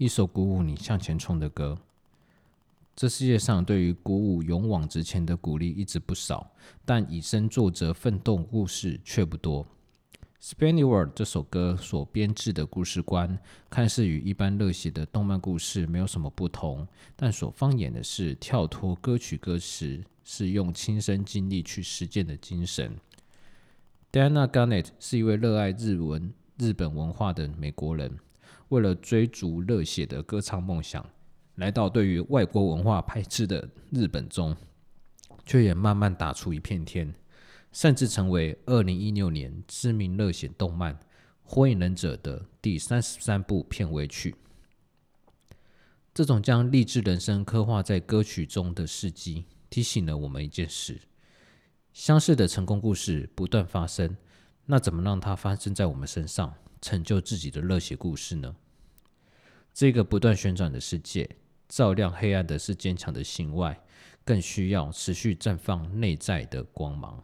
一首鼓舞你向前冲的歌。这世界上对于鼓舞勇往直前的鼓励一直不少，但以身作则奋斗故事却不多。《Spinning World》这首歌所编制的故事观，看似与一般热血的动漫故事没有什么不同，但所放眼的是跳脱歌曲歌词，是用亲身经历去实践的精神。Diana Garnett 是一位热爱日文、日本文化的美国人，为了追逐热血的歌唱梦想，来到对于外国文化排斥的日本中，却也慢慢打出一片天。甚至成为二零一六年知名热血动漫《火影忍者》的第三十三部片尾曲。这种将励志人生刻画在歌曲中的事迹，提醒了我们一件事：相似的成功故事不断发生，那怎么让它发生在我们身上，成就自己的热血故事呢？这个不断旋转的世界，照亮黑暗的是坚强的心外，更需要持续绽放内在的光芒。